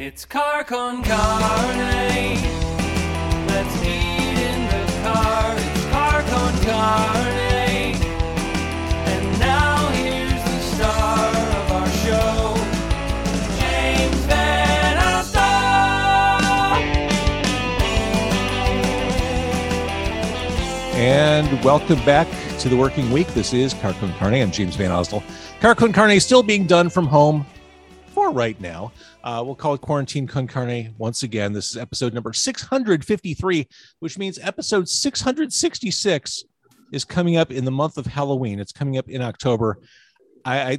It's car con carne. Let's eat in the car. It's car con carne. And now here's the star of our show, James VanOsdol. And welcome back to the working week. This is Car Con Carne. I'm James VanOsdol. Carcon Carne still being done from home for right now. Uh, we'll call it Quarantine Con Carne once again. This is episode number 653, which means episode 666 is coming up in the month of Halloween. It's coming up in October. I, I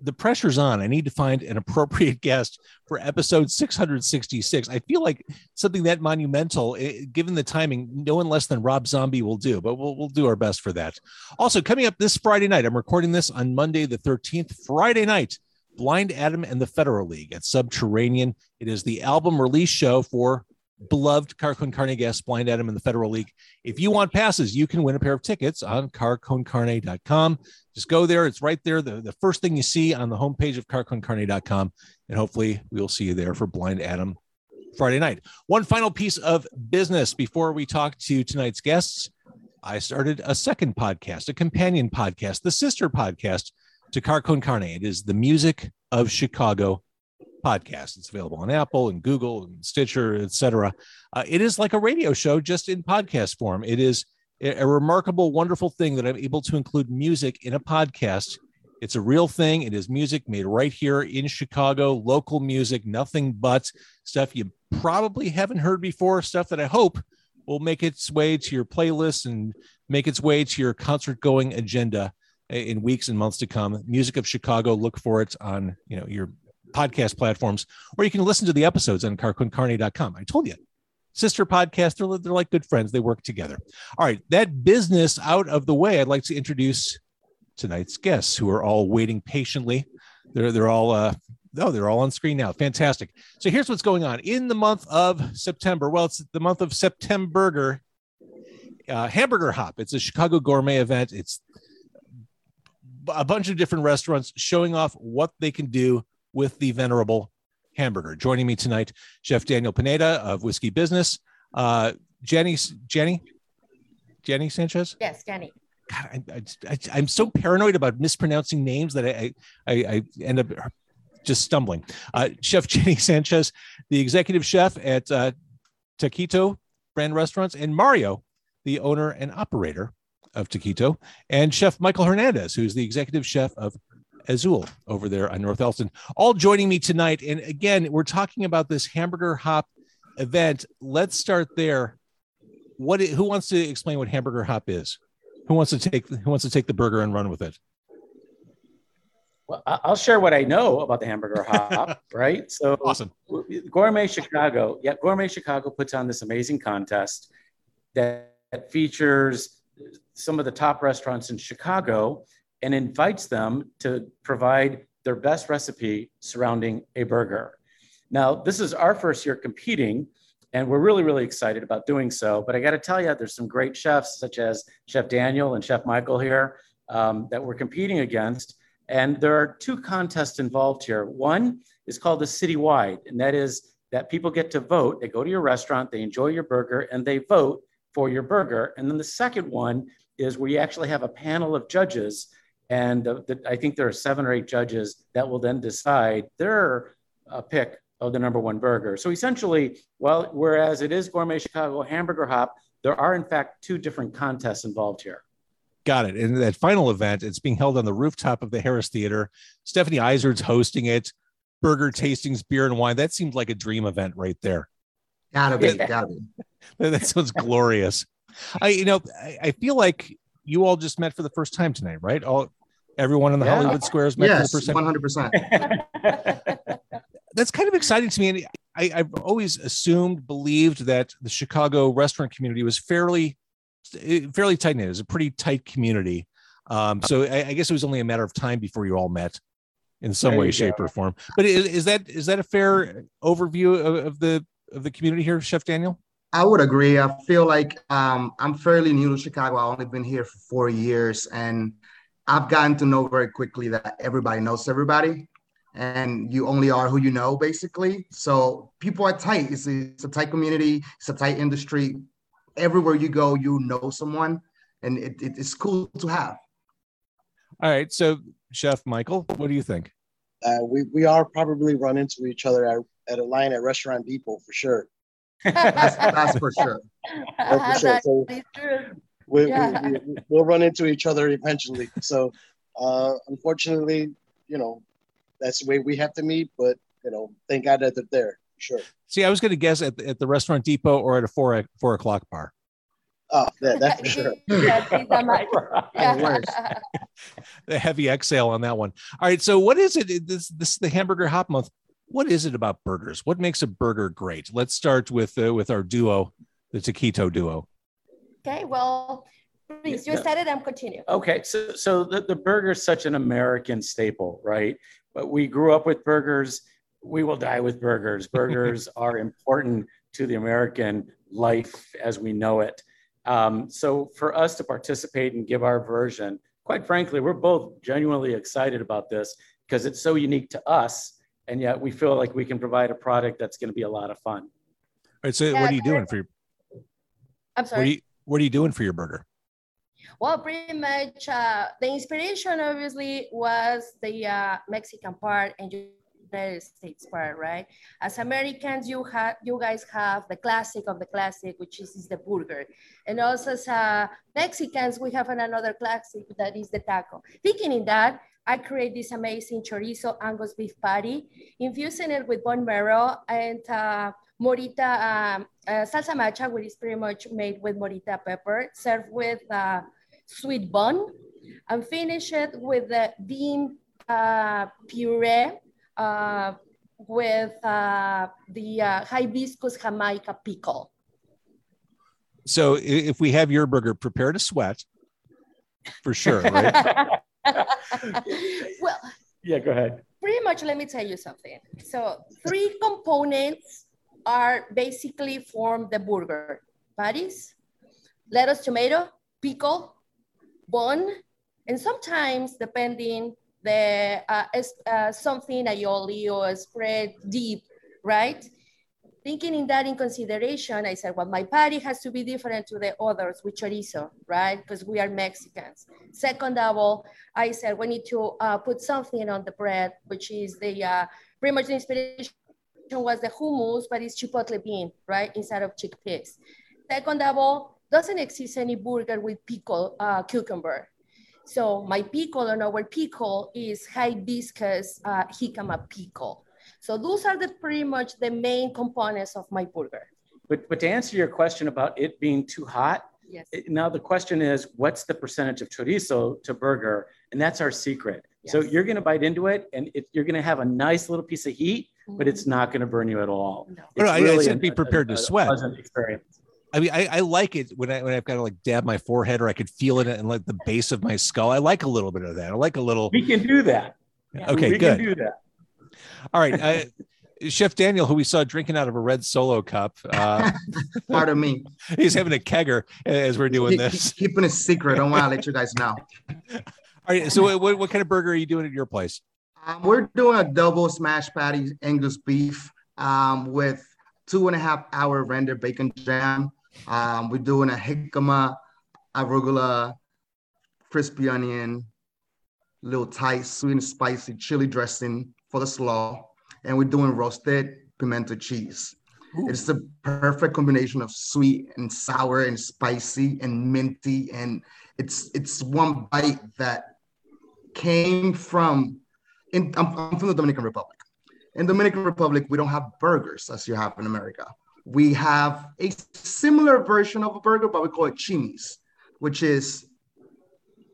the pressure's on. I need to find an appropriate guest for episode 666. I feel like something that monumental, eh, given the timing, no one less than Rob Zombie will do, but we'll, we'll do our best for that. Also, coming up this Friday night, I'm recording this on Monday, the 13th, Friday night, Blind Adam and the Federal League at Subterranean. It is the album release show for beloved Car Con Carne guest Blind Adam and the Federal League. If you want passes, you can win a pair of tickets on carconcarne.com. Just go there. It's right there. The, the first thing you see on the homepage of carconcarne.com. And hopefully we'll see you there for Blind Adam Friday night. One final piece of business before we talk to tonight's guests. I started a second podcast, a companion podcast, the sister podcast to Car Con Carne. It is the Music of Chicago podcast. It's available on Apple and Google and Stitcher, etc. Uh, it is like a radio show, just in podcast form. It is a, a remarkable, wonderful thing that I'm able to include music in a podcast. It's a real thing. It is music made right here in Chicago, local music, nothing but stuff you probably haven't heard before, stuff that I hope will make its way to your playlist and make its way to your concert going agenda in weeks and months to come. Music of Chicago, look for it on you know your podcast platforms, or you can listen to the episodes on carconcarne.com. I told you, sister podcast, they're, they're like good friends. They work together. All right, that business out of the way, I'd like to introduce tonight's guests who are all waiting patiently. They're, they're all, uh, oh, they're all on screen now. Fantastic. So here's what's going on in the month of September. Well, it's the month of September. Uh, Hamburger Hop. It's a Chicago gourmet event. It's a bunch of different restaurants showing off what they can do with the venerable hamburger. Joining me tonight, Chef Daniel Pineda of Whiskey Business, uh, Jenny, Jenny, Jenny Sanchez. Yes, Jenny. God, I, I, am so paranoid about mispronouncing names that I, I, I end up just stumbling. Uh, chef Jenny Sanchez, the executive chef at uh, Takito brand restaurants, and Mario, the owner and operator of Takito, and Chef Michael Hernandez, who's the executive chef of Azul over there on North Elston, all joining me tonight. And again, we're talking about this hamburger hop event. Let's start there. What? Who wants to explain what hamburger hop is? Who wants to take Who wants to take the burger and run with it? Well, I'll share what I know about the hamburger hop, right? So, Awesome. Gourmet Chicago, yeah, Gourmet Chicago puts on this amazing contest that, that features some of the top restaurants in Chicago and invites them to provide their best recipe surrounding a burger. Now, this is our first year competing, and we're really, really excited about doing so. But I got to tell you, there's some great chefs, such as Chef Daniel and Chef Michael here, um, that we're competing against. And there are two contests involved here. One is called the Citywide, and that is that people get to vote. They go to your restaurant, they enjoy your burger, and they vote for your burger. And then the second one is where you actually have a panel of judges. And the, the, I think there are seven or eight judges that will then decide their uh, pick of the number one burger. So essentially, well, whereas it is Gourmet Chicago Hamburger Hop, there are in fact two different contests involved here. Got it. And that final event, it's being held on the rooftop of the Harris Theater. Stephanie Izard's hosting it. Burger tastings, beer and wine. That seems like a dream event right there. Gotta be, gotta be. that sounds glorious. I, you know, I, I feel like you all just met for the first time tonight, right? All everyone in the Yeah. Hollywood Squares met Yes, for the first time. one hundred percent. That's kind of exciting to me, and I, I've always assumed, believed that the Chicago restaurant community was fairly, fairly tight knit. It was a pretty tight community. Um, so I, I guess it was only a matter of time before you all met in some There way, shape, go. or form. But is, is that is that a fair overview of, of the of the community here, Chef Daniel? I would agree. I feel like um, I'm fairly new to Chicago. I've only been here for four years, and I've gotten to know very quickly that everybody knows everybody. and you only are who you know, basically. So people are tight. It's a, it's a tight community. It's a tight industry. Everywhere you go, you know someone, and it, it, it's cool to have. All right. So, Chef Michael, what do you think? Uh, we we are probably run into each other at, at a line at Restaurant Depot for sure. That's, that's for sure. Oh, for sure. So- We, Yeah. we, we, we'll run into each other eventually. So, uh, unfortunately, you know, that's the way we have to meet. But you know, thank God that they're there. Sure. See, I was going to guess at the, at the restaurant depot or at a four four o'clock bar. Oh, that, that's for sure. Yeah, sí, that might- yeah. The heavy exhale on that one. All right. So, what is it? This this is the hamburger hop month. What is it about burgers? What makes a burger great? Let's start with uh, with our duo, the Takito duo. Okay, well, please, you Yeah. started and continue. Okay, so so the, the burger is such an American staple, right? But we grew up with burgers. We will die with burgers. Burgers are important to the American life as we know it. Um, so for us to participate and give our version, quite frankly, we're both genuinely excited about this because it's so unique to us, and yet we feel like we can provide a product that's going to be a lot of fun. All right. So, Yeah, what are you doing for your I'm what are you what are you doing for your burger? Well, pretty much uh, the inspiration obviously was the uh, Mexican part and United States part, right? As Americans, you have you guys have the classic of the classic, which is, is the burger, and also as uh, Mexicans, we have another classic that is the taco. Thinking in that, I create this amazing chorizo Angus beef patty, infusing it with bone marrow and uh, morita um, uh, salsa macha, which is pretty much made with morita pepper, served with uh, sweet bun, and finish it with the bean uh, puree uh, with uh, the uh, hibiscus jicama pickle. So, if we have your burger, prepare to sweat for sure, right? well, Yeah, go ahead. pretty much let me tell you something. So three components are basically form the burger. Patties lettuce tomato pickle bun and sometimes depending the uh, uh, something aioli or spread deep right thinking in that in consideration i said well my patty has to be different to the others with chorizo right because we are mexicans second of all I said we need to uh, put something on the bread, which is the uh, pretty much the inspiration was the hummus, but it's chipotle bean, right, instead of chickpeas. Second of all, doesn't exist any burger with pickle uh, cucumber. So my pickle and our pickle is hibiscus uh, jicama pickle. So those are the pretty much the main components of my burger. But but to answer your question about it being too hot, Yes. it- now the question is, what's the percentage of chorizo to burger? And that's our secret. So you're going to bite into it, and it, you're going to have a nice little piece of heat, but it's Mm-hmm. not going to burn you at all. No. No, It's I- I really said a- be a- prepared to a sweat. Pleasant experience. I mean, I, I like it when I when I've got to like dab my forehead or I could feel it in like the base of my skull. I like a little bit of that. I like a little. We can do that. Okay, we good. can do that. All right, uh, Chef Daniel, who we saw drinking out of a red solo cup, uh, Pardon me. he's having a kegger as we're doing this. Keeping it secret. I don't want to let you guys know. All right, so what, what kind of burger are you doing at your place? Um, we're doing a double smash patty Angus beef um, with two and a half hour rendered bacon jam. Um, we're doing a jicama, arugula, crispy onion, little tight, sweet and spicy chili dressing for the slaw. And we're doing roasted pimento cheese. It's the perfect combination of sweet and sour and spicy and minty. And it's it's one bite that came from in I'm, I'm from the Dominican Republic. In Dominican Republic, we don't have burgers as you have in America. We have a similar version of a burger, but we call it chimis, which is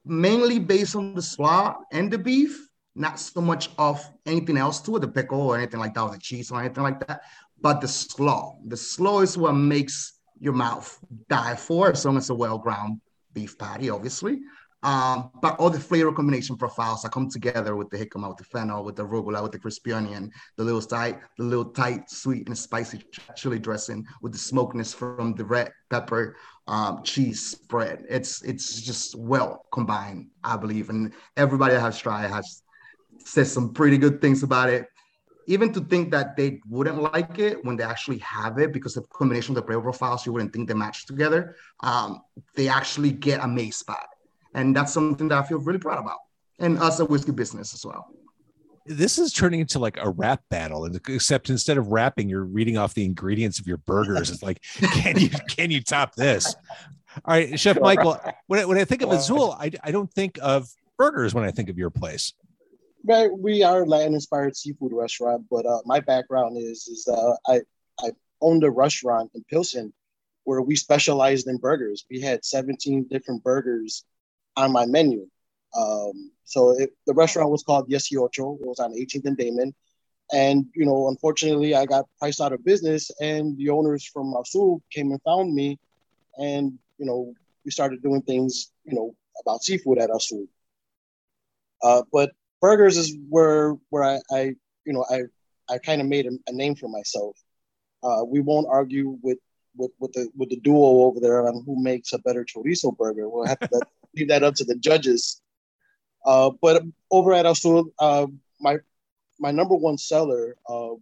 mainly based on the slaw and the beef, not so much of anything else to it, the pickle or anything like that, or the cheese or anything like that, but the slaw. The slaw is what makes your mouth die for, as long as it's a well-ground beef patty, obviously. Um, but all the flavor combination profiles that come together with the jicama, with the fennel, with the arugula, with the crispy onion, the little tight, the little tight, sweet and spicy chili dressing, with the smokiness from the red pepper um, cheese spread. It's it's just well combined, I believe, and everybody that has tried has says some pretty good things about it. Even to think that they wouldn't like it when they actually have it because the combination of the flavor profiles, you wouldn't think they match together. Um, they actually get amazed by it. And that's something that I feel really proud about. And us a whiskey business as well. This is turning into like a rap battle, and except instead of rapping, you're reading off the ingredients of your burgers. It's like, can you can you top this? All right, Chef Michael. When I, when I think of Azul, I, I don't think of burgers when I think of your place. Right, we are a Latin-inspired seafood restaurant, but uh, my background is is uh, I I owned a restaurant in Pilsen where we specialized in burgers. We had 17 different burgers on my menu. Um, so it, the restaurant was called Dieciocho. It was on 18th and Damen. And, you know, unfortunately, I got priced out of business, and the owners from Azul came and found me. And, you know, we started doing things, you know, about seafood at Azul. Uh, but burgers is where where I, I you know I I kind of made a, a, name for myself. Uh, we won't argue with with with the with the duo over there on who makes a better chorizo burger. We'll have to let, leave that up to the judges. Uh, but over at Azul, uh, my my number one seller uh,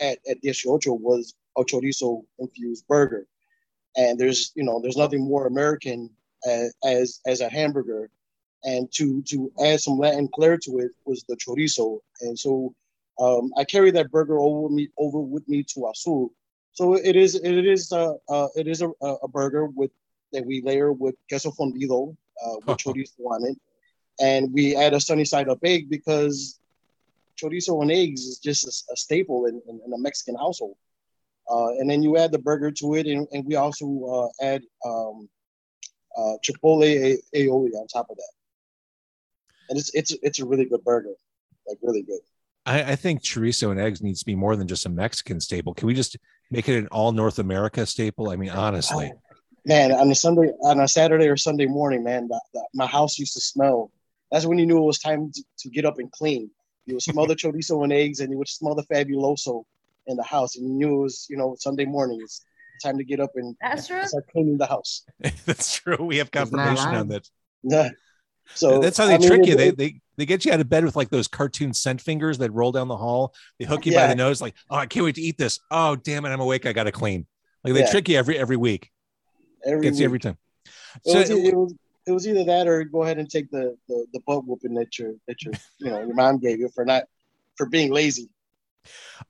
at at Dieciocho was a chorizo infused burger, and there's you know there's nothing more American as as, as a hamburger and to to add some Latin flair to it was the chorizo. And so um, I carry that burger over me over with me to Azul. So it is it is a uh, it is a, a burger with that we layer with queso fundido uh, with chorizo on it, and we add a sunny side up egg because chorizo and eggs is just a, a staple in, in, in, a Mexican household. Uh, and then you add the burger to it, and, and we also uh, add um, uh, chipotle aioli on top of that and it's it's it's a really good burger, like really good. I, I, think chorizo and eggs needs to be more than just a Mexican staple. Can we just make it an all North America staple? I mean, honestly. Oh, man, on a Sunday, on a Saturday or Sunday morning, man, the, the, my house used to smell. That's when you knew it was time to, to get up and clean. You would smell the chorizo and eggs, and you would smell the fabuloso in the house, and you knew it was, you know, Sunday morning. It's time to get up and That's true. start cleaning the house. That's true. We have confirmation on that. Yeah. So that's how they I trick mean, you. They, they they get you out of bed with like those cartoon scent fingers that roll down the hall. They hook you yeah. by the nose, like, oh, I can't wait to eat this. Oh, damn it, I'm awake. I gotta clean. Like they yeah. trick you every every week. Every Gets week. you every time. So it was, it was, it was either that or go ahead and take the the, the butt whooping that your that your you know your mom gave you for not for being lazy.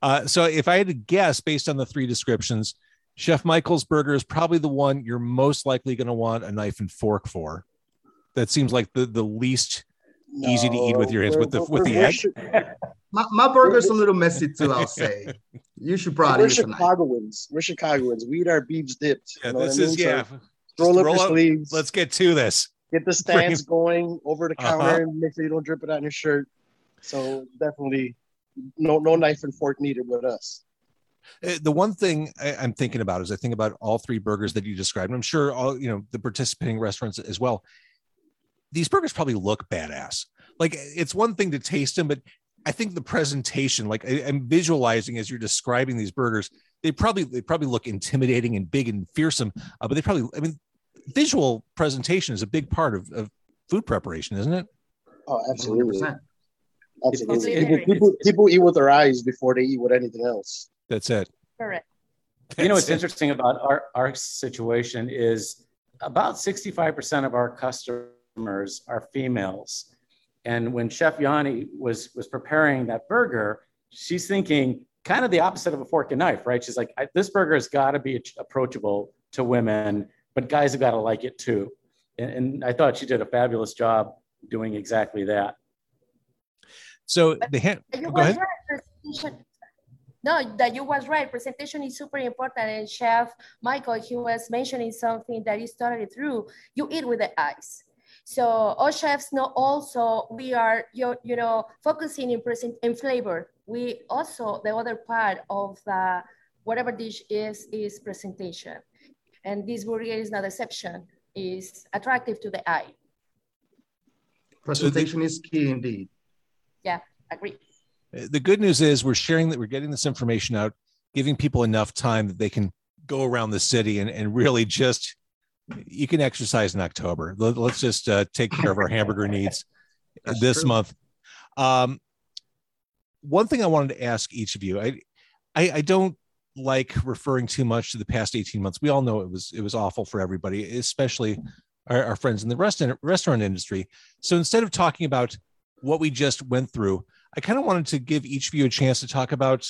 Uh, so if I had to guess based on the three descriptions, Chef Michael's burger is probably the one you're most likely going to want a knife and fork for that seems like the the least no, easy to eat with your hands with the with the egg. My, my burger's a little messy too. I'll say. You should probably. We're Chicagoans. We're Chicagoans. We eat our beefs dipped. Yeah, you know this is I mean? yeah. So roll up your sleeves. Let's get to this. Get the stands going over the counter uh-huh. and make sure you don't drip it on your shirt. So definitely, no no knife and fork needed with us. Uh, the one thing I, am thinking about is I think about all three burgers that you described. I'm sure all you know the participating restaurants as well these burgers probably look badass. Like it's one thing to taste them, but I think the presentation, like I, am visualizing as you're describing these burgers, they probably they probably look intimidating and big and fearsome. Uh, but they probably, I mean, visual presentation is a big part of, of food preparation, isn't it? Oh, absolutely. 100%. Absolutely. It's, it's, people, people eat with their eyes before they eat with anything else. That's it. Correct. You know what's interesting about our, our situation is about 65% of our customers customers are females. And when Chef Yanni was was preparing that burger, she's thinking kind of the opposite of a fork and knife, right? She's like, this burger has got to be approachable to women, but guys have got to like it too. And, and, I thought she did a fabulous job doing exactly that. So the hand, go ahead. Right. No, that you was right. Presentation is super important. And Chef Michael, he was mentioning something that is totally true. You eat with the eyes. So all chefs know also we are you, you know focusing in present in flavor. We also the other part of the whatever dish is is presentation, and this burger is not exception. is attractive to the eye. Presentation is key indeed. Yeah, agree. Uh, the good news is we're sharing that we're getting this information out, giving people enough time that they can go around the city and, and really just you can exercise in October. Let's just uh, take care of our hamburger needs this true. month. Um, one thing I wanted to ask each of you, I, I, I don't like referring too much to the past 18 months. We all know it was it was awful for everybody, especially our, our friends in the restaurant restaurant industry. So instead of talking about what we just went through, I kind of wanted to give each of you a chance to talk about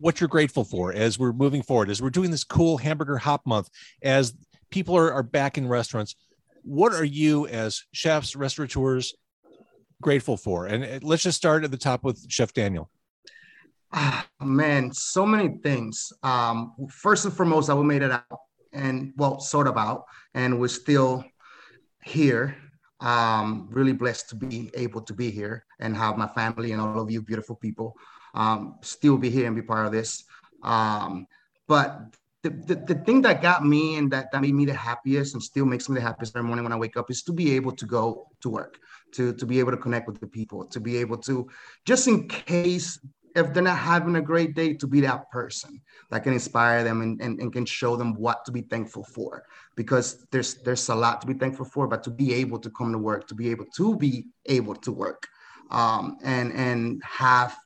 what you're grateful for as we're moving forward, as we're doing this cool hamburger hop month, as people are, are back in restaurants. What are you as chefs, restaurateurs grateful for? And uh, let's just start at the top with Chef Daniel. Ah, man, so many things. Um, first and foremost, I we made it out, and well, sort of out, and we're still here. Um, really blessed to be able to be here and have my family and all of you beautiful people um, still be here and be part of this. Um, but the, the, the, thing that got me and that, that made me the happiest and still makes me the happiest every morning when I wake up is to be able to go to work, to, to be able to connect with the people, to be able to, just in case if they're not having a great day, to be that person that can inspire them and, and, and can show them what to be thankful for. Because there's there's a lot to be thankful for, but to be able to come to work, to be able to be able to work um, and and have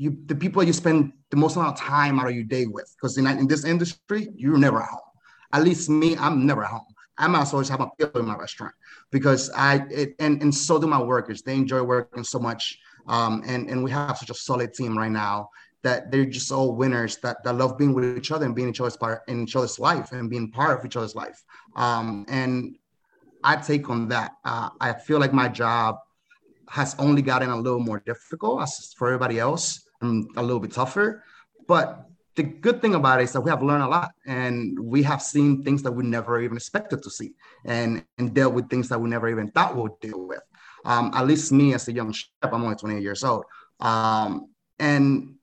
you the people you spend the most amount of time out of your day with. Because in, in this industry, you're never at home. At least me, I'm never at home. I might always have a pillow in my restaurant because I it, and and so do my workers. They enjoy working so much, um, and and we have such a solid team right now that they're just all winners that, that love being with each other and being each other's part in each other's life and being part of each other's life. Um, and I take on that. Uh, I feel like my job has only gotten a little more difficult as for everybody else and a little bit tougher. But the good thing about it is that we have learned a lot and we have seen things that we never even expected to see and, and dealt with things that we never even thought we would deal with. Um, at least me as a young chef, I'm only 28 years old. Um, and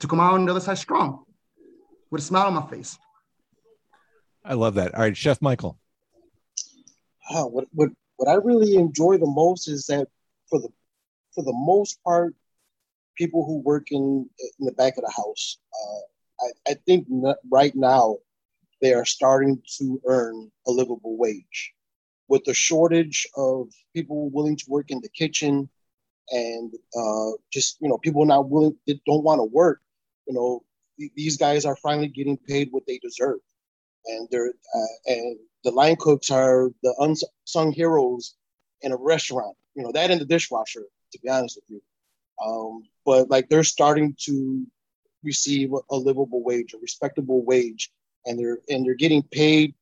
to come out on the other side strong with a smile on my face. I love that. All right, Chef Michael. Oh, what, what, what I really enjoy the most is that for the for the most part, people who work in in the back of the house. Uh, I, I think right now they are starting to earn a livable wage. With the shortage of people willing to work in the kitchen and uh, just you know people not willing don't want to work, you know these guys are finally getting paid what they deserve, and they're uh, and the line cooks are the unsung heroes in a restaurant. You know that and the dishwasher. To be honest with you, um, but like they're starting to receive a livable wage, a respectable wage, and they're and they're getting paid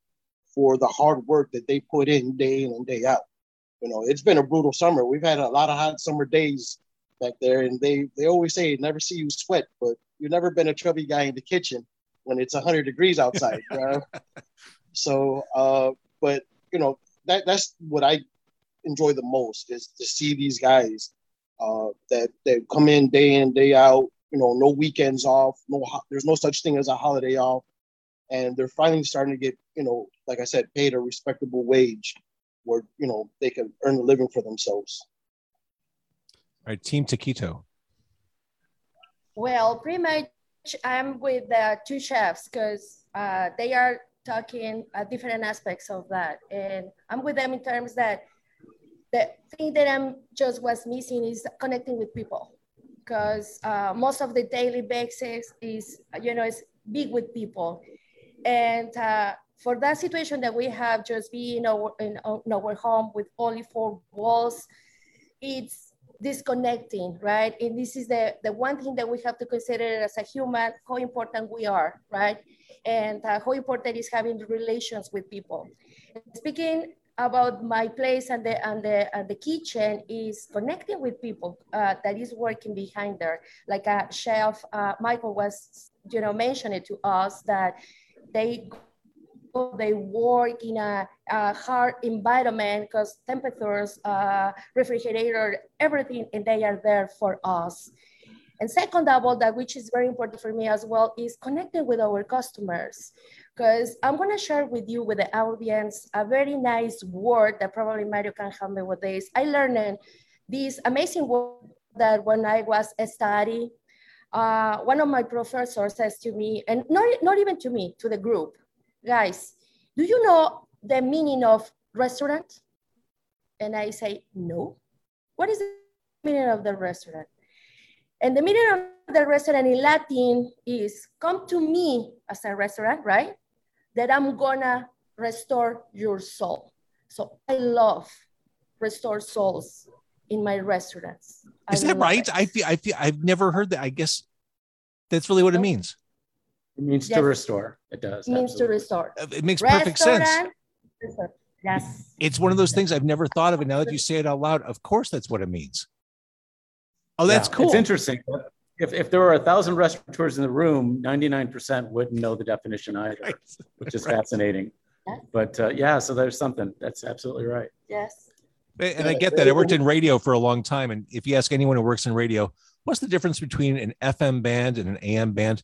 for the hard work that they put in day in and day out. You know, it's been a brutal summer. We've had a lot of hot summer days back there, and they they always say never see you sweat, but you've never been a chubby guy in the kitchen when it's 100 degrees outside. so, uh, but you know that that's what I enjoy the most is to see these guys uh, that that come in day in day out. You know, no weekends off. No, there's no such thing as a holiday off, and they're finally starting to get you know, like I said, paid a respectable wage, where you know they can earn a living for themselves. All right, Team Takito. Well, pretty much I'm with the two chefs because uh, they are talking uh, different aspects of that, and I'm with them in terms that the thing that I'm just was missing is connecting with people because uh, most of the daily basis is, you know, is big with people. And uh, for that situation that we have just being in our, in, in our home with only four walls, it's disconnecting, right? And this is the, the one thing that we have to consider as a human, how important we are, right? And uh, how important is having relations with people. Speaking about my place and the and the and the kitchen is connecting with people uh, that is working behind there. Like a chef uh, Michael was, you know, mentioning to us that they they work in a, a hard environment because temperatures, uh, refrigerator, everything, and they are there for us. And second of all, that which is very important for me as well, is connecting with our customers because I'm gonna share with you with the audience a very nice word that probably Mario can help me with this. I learned this amazing word that when I was studying, uh, one of my professors says to me, and not, not even to me, to the group, guys, do you know the meaning of restaurant? And I say, no. What is the meaning of the restaurant. And the meaning of the restaurant in Latin is come to me as a restaurant, right? That I'm gonna restore your soul. So I love restore souls in my restaurants. I Is that right? it. I feel I feel I've never heard that. I guess that's really what it means. It means Yes. to restore. It does. It means to restore. It makes perfect sense. Restaurant, restore. Yes. It's one of those things I've never thought of, and now that you say it out loud, of course that's what it means. Oh, that's Yeah, cool. It's interesting. If, if there were a thousand restaurateurs in the room, 99% wouldn't know the definition either, Right. which is Right. fascinating. Yeah. But uh, yeah, so there's something. That's absolutely right. Yes. And I get that. I worked in radio for a long time. And if you ask anyone who works in radio, what's the difference between an FM band and an AM band?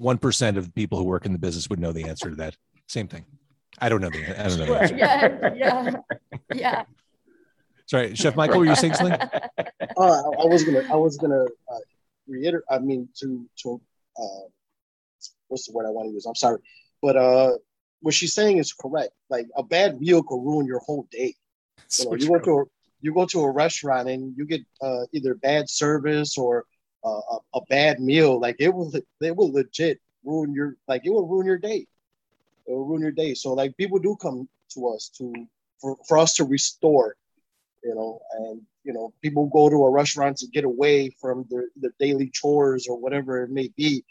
1% of the people who work in the business would know the answer to that. Same thing. I don't know the, I don't know the answer. Yeah. Yeah. Yeah. Sorry, Chef Michael, were you saying something? Uh, I, I was gonna, I was gonna uh, reiterate. I mean, to to uh, what's the word I want to use? I'm sorry, but uh, what she's saying is correct. Like a bad meal could ruin your whole day. You So know, you go to a, you go to a restaurant and you get uh, either bad service or uh, a, a bad meal. Like it will, it will legit ruin your like it will ruin your day. It will ruin your day. So like people do come to us to for, for us to restore, you know, and you know people go to a restaurant to get away from their their daily chores or whatever it may be,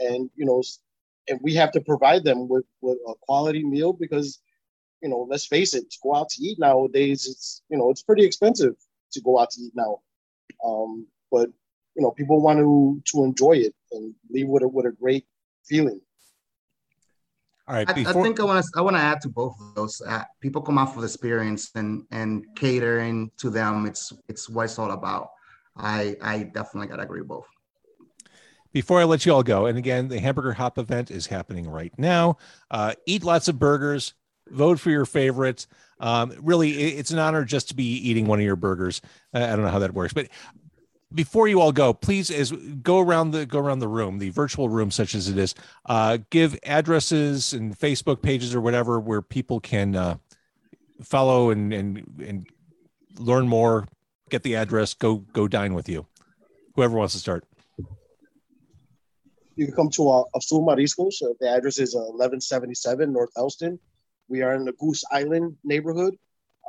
and you know, and we have to provide them with with a quality meal because you know, let's face it, to go out to eat nowadays, it's you know, it's pretty expensive to go out to eat now. Um, but you know, people want to to enjoy it and leave with a with a great feeling. All right. I, I think I want to I want to add to both of those. Uh, people come off with experience and and catering to them. It's it's what it's all about. I I definitely gotta agree with both. before I let you all go, and again, the Hamburger Hop event is happening right now. Uh, eat lots of burgers, vote for your favorites. Um, really, it's an honor just to be eating one of your burgers. I don't know how that works, but before you all go, please, as go around the go around the room, the virtual room, such as it is, uh, give addresses and Facebook pages or whatever where people can uh, follow and and and learn more. Get the address. Go go dine with you. Whoever wants to start. You can come to uh, Azul Mariscos. Uh, the address is uh, 1177 North Elston. We are in the Goose Island neighborhood.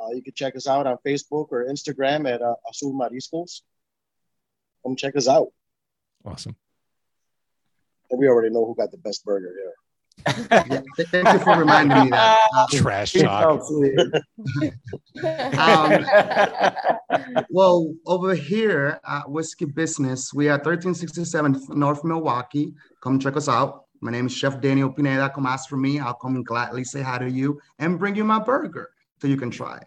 Uh, you can check us out on Facebook or Instagram at uh, Azul Mariscos. Come check us out. Awesome. And we already know who got the best burger here. Yeah, thank you for reminding me that. Uh, Trash He talk. Um, well, over here at Whiskey Business, we are 1367 North Milwaukee. Come check us out. My name is Chef Daniel Pineda. Come ask for me. I'll come and gladly say hi to you and bring you my burger so you can try.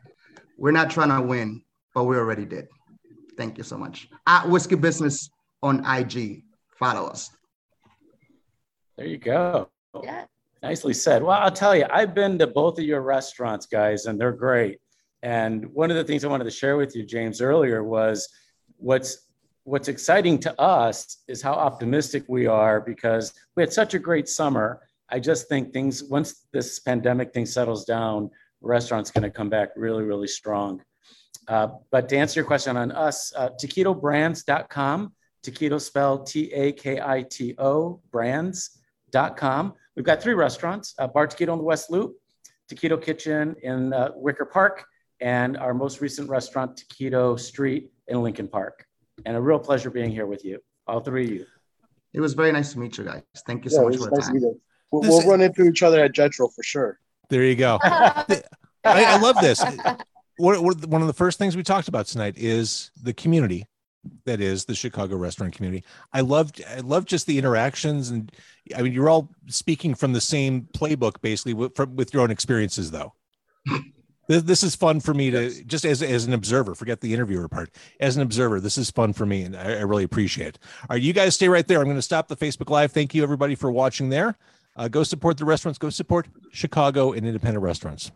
We're not trying to win, but we already did. Thank you so much. At Whiskey Business on IG. Follow us. There you go. yeah. Nicely said. Well, I'll tell you, I've been to both of your restaurants, guys, and they're great. And one of the things I wanted to share with you, James, earlier was what's what's exciting to us is how optimistic we are because we had such a great summer. I just think things once this pandemic thing settles down, restaurants going to come back really, really strong. Uh, but to answer your question on us, uh, takitobrands.com, takito spelled T-A-K-I-T-O, brands.com. We've got three restaurants, uh, Bar Takito on the West Loop, Takito Kitchen in uh, Wicker Park, and our most recent restaurant, Takito Street in Lincoln Park. And a real pleasure being here with you, all three of you. It was very nice to meet you guys. Thank you so Yeah, much for the nice time. We'll, we'll is- run into each other at Jetro for sure. There you go. I, I love this. What, what, one of the first things we talked about tonight is the community that is the Chicago restaurant community. I loved I loved just the interactions and I mean you're all speaking from the same playbook basically with, from, with your own experiences though. this, this is fun for me to just as as an observer. Forget the interviewer part. As an observer, this is fun for me and I, I really appreciate it. All right, you guys stay right there. I'm going to stop the Facebook Live. Thank you everybody for watching there. Uh, go support the restaurants. Go support Chicago and independent restaurants.